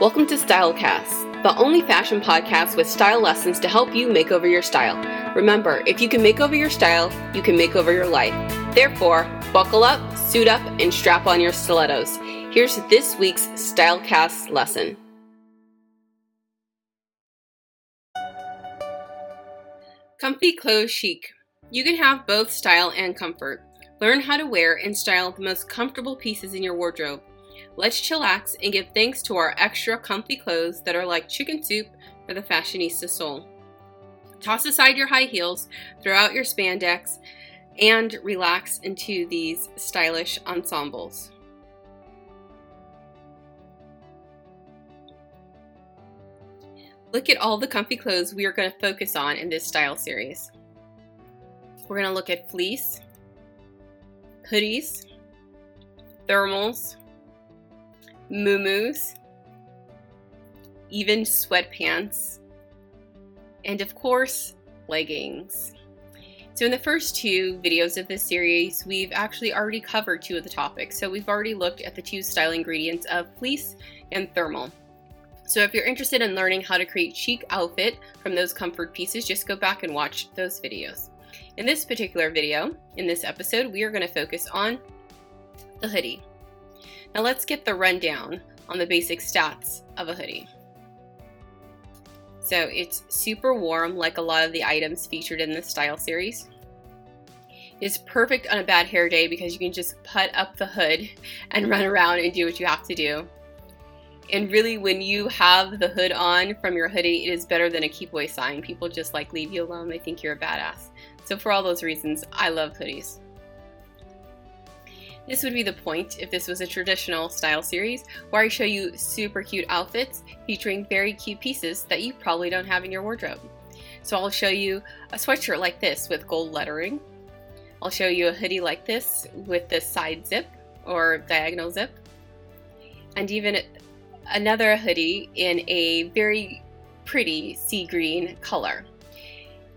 Welcome to Stylecast, the only fashion podcast with style lessons to help you make over your style. Remember, if you can make over your style, you can make over your life. Therefore, buckle up, suit up, and strap on your stilettos. Here's this week's Stylecast lesson. Comfy clothes chic. You can have both style and comfort. Learn how to wear and style the most comfortable pieces in your wardrobe. Let's chillax and give thanks to our extra comfy clothes that are like chicken soup for the fashionista soul. Toss aside your high heels, throw out your spandex, and relax into these stylish ensembles. Look at all the comfy clothes we are going to focus on in this style series. We're going to look at fleece, hoodies, thermals, muumuus, even sweatpants, and of course, leggings. So in the first two videos of this series, we've actually already covered two of the topics. So we've already looked at the two style ingredients of fleece and thermal. So if you're interested in learning how to create chic outfit from those comfort pieces, just go back and watch those videos. In this particular video, in this episode, we are going to focus on the hoodie. Now let's get the rundown on the basic stats of a hoodie. So it's super warm like a lot of the items featured in this style series. It's perfect on a bad hair day because you can just put up the hood and run around and do what you have to do. And really, when you have the hood on from your hoodie, it is better than a keep away sign. People just like leave you alone. They think you're a badass. So for all those reasons, I love hoodies. This would be the point if this was a traditional style series where I show you super cute outfits featuring very cute pieces that you probably don't have in your wardrobe. So I'll show you a sweatshirt like this with gold lettering. I'll show you a hoodie like this with the side zip or diagonal zip. And even another hoodie in a very pretty sea green color.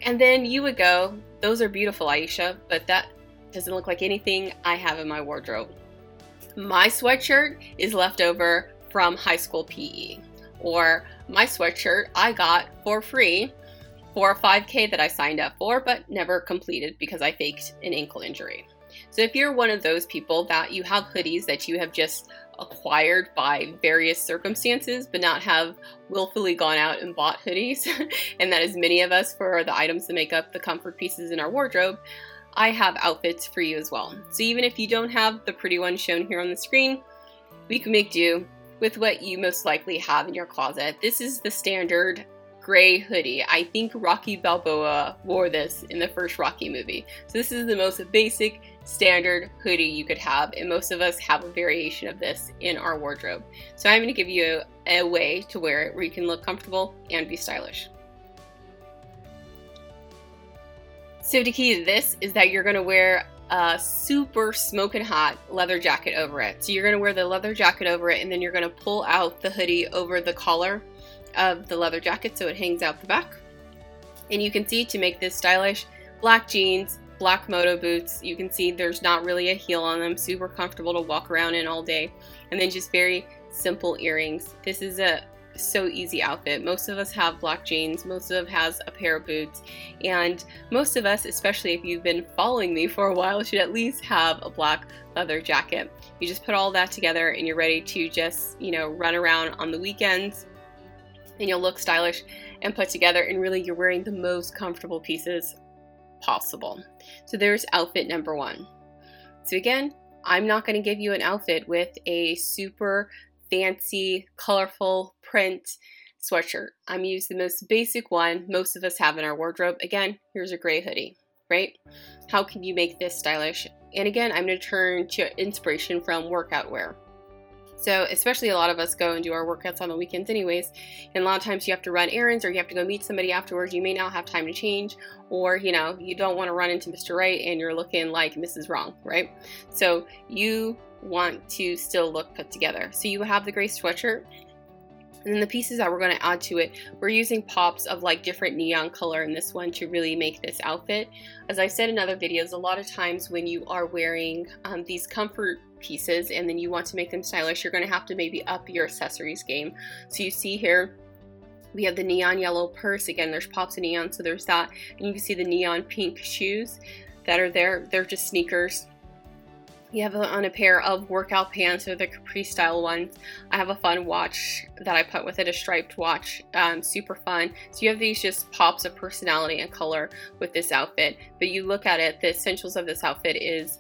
And then you would go, those are beautiful, Aisha, but that doesn't look like anything I have in my wardrobe. My sweatshirt is left over from high school PE, or my sweatshirt I got for free for a 5K that I signed up for but never completed because I faked an ankle injury. So if you're one of those people that you have hoodies that you have just acquired by various circumstances, but not have willfully gone out and bought hoodies, and that is many of us for the items that make up the comfort pieces in our wardrobe, I have outfits for you as well. So even if you don't have the pretty one shown here on the screen, we can make do with what you most likely have in your closet. This is the standard gray hoodie. I think Rocky Balboa wore this in the first Rocky movie. So this is the most basic standard hoodie you could have and most of us have a variation of this in our wardrobe. So I'm going to give you a, a way to wear it where you can look comfortable and be stylish. So the key to this is that you're going to wear a super smoking hot leather jacket over it. So you're going to wear the leather jacket over it and then you're going to pull out the hoodie over the collar of the leather jacket so it hangs out the back. And you can see to make this stylish, black jeans, black moto boots. You can see there's not really a heel on them, super comfortable to walk around in all day. And then just very simple earrings. This is a so easy outfit. Most of us have black jeans, most of us has a pair of boots, and most of us, especially if you've been following me for a while, should at least have a black leather jacket. You just put all that together and you're ready to just, you know, run around on the weekends and you'll look stylish and put together and really you're wearing the most comfortable pieces possible. So there's outfit number one. So again, I'm not going to give you an outfit with a super fancy, colorful print sweatshirt. I'm use the most basic one most of us have in our wardrobe. Again, here's a gray hoodie, right? How can you make this stylish? And again, I'm going to turn to inspiration from workout wear. So, especially a lot of us go and do our workouts on the weekends, anyways. And a lot of times you have to run errands or you have to go meet somebody afterwards. You may not have time to change, or you know, you don't want to run into Mr. Right and you're looking like Mrs. Wrong, right? So, you want to still look put together. So, you have the gray sweatshirt. And then the pieces that we're going to add to it, we're using pops of like different neon color in this one to really make this outfit. As I've said in other videos, a lot of times when you are wearing um, these comfort pieces and then you want to make them stylish, you're going to have to maybe up your accessories game. So you see here, we have the neon yellow purse. Again, there's pops of neon, so there's that. And you can see the neon pink shoes that are there. They're just sneakers. You have on a pair of workout pants, or the Capri style ones. I have a fun watch that I put with it, a striped watch, um, super fun. So you have these just pops of personality and color with this outfit. But you look at it, the essentials of this outfit is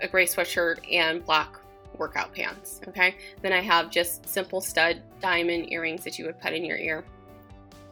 a gray sweatshirt and black workout pants. Okay, then I have just simple stud diamond earrings that you would put in your ear.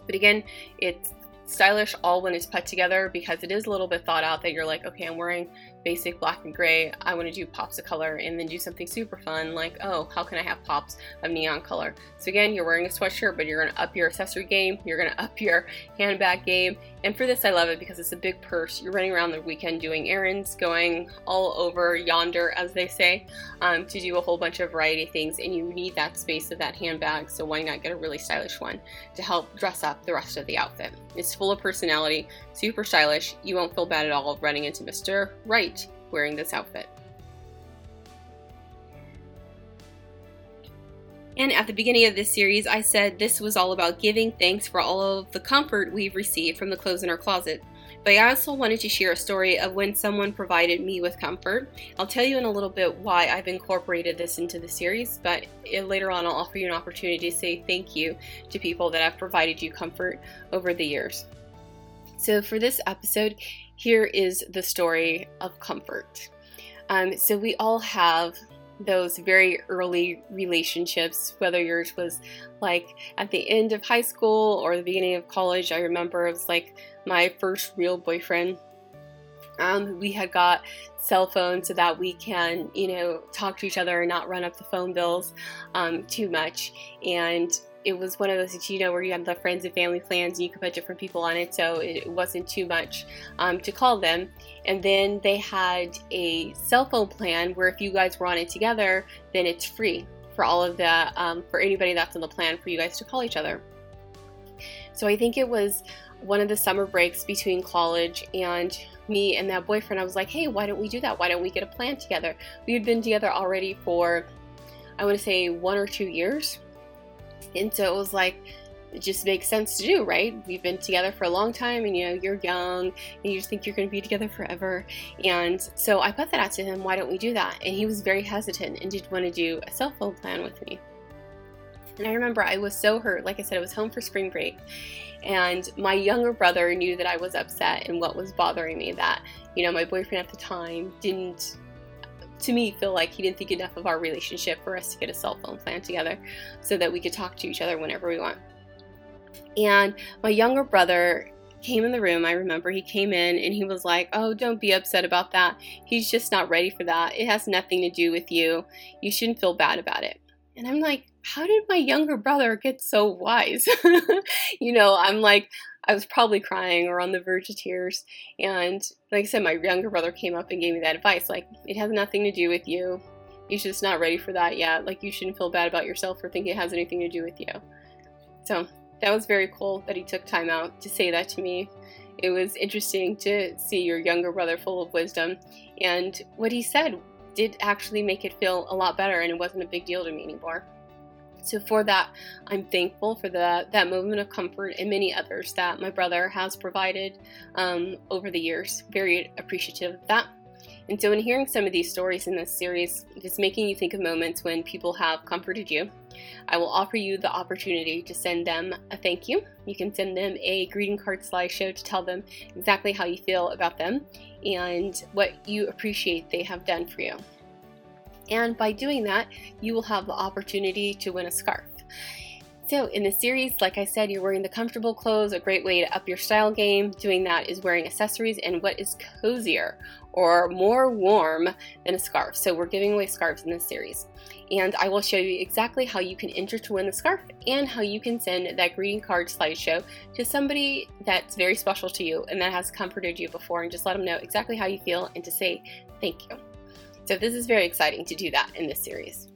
But again, it's stylish all when it's put together because it is a little bit thought out that you're like, okay, I'm wearing basic black and gray. I want to do pops of color and then do something super fun like, oh, how can I have pops of neon color? So again, you're wearing a sweatshirt, but you're going to up your accessory game. You're going to up your handbag game. And for this, I love it because it's a big purse. You're running around the weekend doing errands, going all over yonder, as they say, um, to do a whole bunch of variety of things. And you need that space of that handbag. So why not get a really stylish one to help dress up the rest of the outfit? It's full of personality, super stylish. You won't feel bad at all running into Mr. Right wearing this outfit. And at the beginning of this series, I said this was all about giving thanks for all of the comfort we've received from the clothes in our closet. But I also wanted to share a story of when someone provided me with comfort. I'll tell you in a little bit why I've incorporated this into the series, but later on I'll offer you an opportunity to say thank you to people that have provided you comfort over the years. So for this episode, here is the story of comfort. Um, so we all have those very early relationships, whether yours was like at the end of high school or the beginning of college. I remember it was like my first real boyfriend. Um, we had got cell phones so that we can, you know, talk to each other and not run up the phone bills um, too much. And it was one of those you know where you had the friends and family plans and you could put different people on it so it wasn't too much um, to call them. And then they had a cell phone plan where if you guys were on it together then it's free for all of the um, for anybody that's on the plan for you guys to call each other. So i think it was one of the summer breaks between college and me and that boyfriend. I was like hey why don't we do that? Why don't we get a plan together? We had been together already for i want to say one or two years and so it was like, it just makes sense to do, right? We've been together for a long time and you know, you're young and you just think you're going to be together forever. And so I put that out to him, why don't we do that? And he was very hesitant and didn't want to do a cell phone plan with me. And I remember I was so hurt. Like I said, I was home for spring break. And my younger brother knew that I was upset and what was bothering me that, you know, my boyfriend at the time didn't to me feel like he didn't think enough of our relationship for us to get a cell phone plan together so that we could talk to each other whenever we want. And my younger brother came in the room. I remember he came in and he was like, Oh, don't be upset about that. He's just not ready for that. It has nothing to do with you. You shouldn't feel bad about it. And I'm like, How did my younger brother get so wise? you know, I'm like, I was probably crying or on the verge of tears. And like I said, my younger brother came up and gave me that advice. Like, it has nothing to do with you. You're just not ready for that yet. Like, you shouldn't feel bad about yourself or think it has anything to do with you. So that was very cool that he took time out to say that to me. It was interesting to see your younger brother full of wisdom. And what he said did actually make it feel a lot better, and it wasn't a big deal to me anymore. So for that, I'm thankful for the, that moment of comfort and many others that my brother has provided um, over the years. Very appreciative of that. And so, in hearing some of these stories in this series, it's making you think of moments when people have comforted you. I will offer you the opportunity to send them a thank you. You can send them a greeting card slideshow to tell them exactly how you feel about them and what you appreciate they have done for you. And by doing that, you will have the opportunity to win a scarf. So, in the series, like I said, you're wearing the comfortable clothes, a great way to up your style game. Doing that is wearing accessories and what is cozier or more warm than a scarf. So, we're giving away scarves in this series. And I will show you exactly how you can enter to win the scarf and how you can send that greeting card slideshow to somebody that's very special to you and that has comforted you before and just let them know exactly how you feel and to say thank you. So this is very exciting to do that in this series.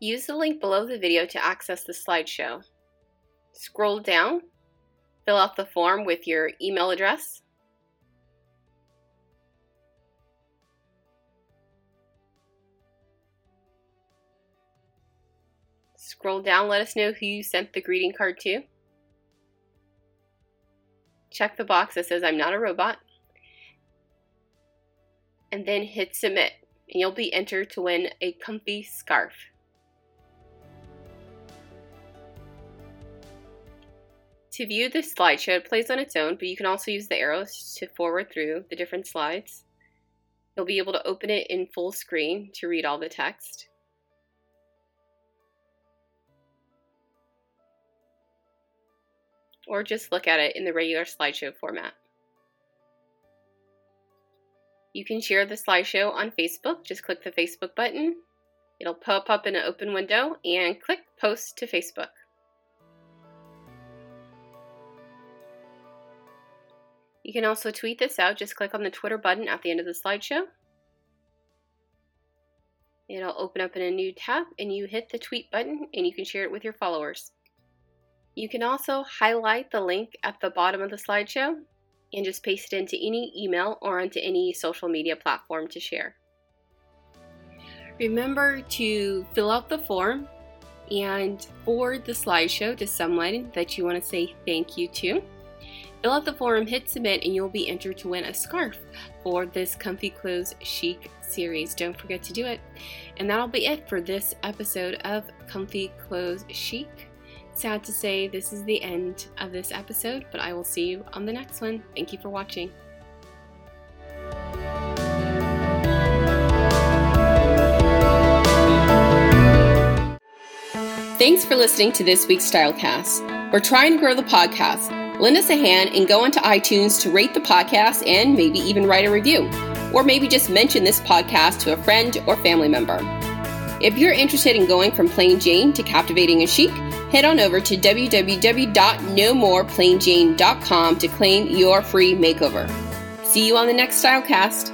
Use the link below the video to access the slideshow. Scroll down, fill out the form with your email address, Scroll down, let us know who you sent the greeting card to. Check the box that says I'm not a robot. And then hit submit, and you'll be entered to win a comfy scarf. To view this slideshow, it plays on its own, but you can also use the arrows to forward through the different slides. You'll be able to open it in full screen to read all the text. Or just look at it in the regular slideshow format. You can share the slideshow on Facebook. Just click the Facebook button. It'll pop up in an open window and click Post to Facebook. You can also tweet this out. Just click on the Twitter button at the end of the slideshow. It'll open up in a new tab and you hit the tweet button and you can share it with your followers. You can also highlight the link at the bottom of the slideshow and just paste it into any email or onto any social media platform to share. Remember to fill out the form and forward the slideshow to someone that you want to say thank you to. Fill out the form, hit submit, and you'll be entered to win a scarf for this Comfy Clothes Chic series. Don't forget to do it. And that'll be it for this episode of Comfy Clothes Chic. Sad to say this is the end of this episode, but I will see you on the next one. Thank you for watching. Thanks for listening to this week's Stylecast. We're trying to grow the podcast lend us a hand and go onto iTunes to rate the podcast and maybe even write a review. Or maybe just mention this podcast to a friend or family member. If you're interested in going from plain Jane to captivating and chic, head on over to www.nomoreplainjane.com to claim your free makeover. See you on the next Stylecast.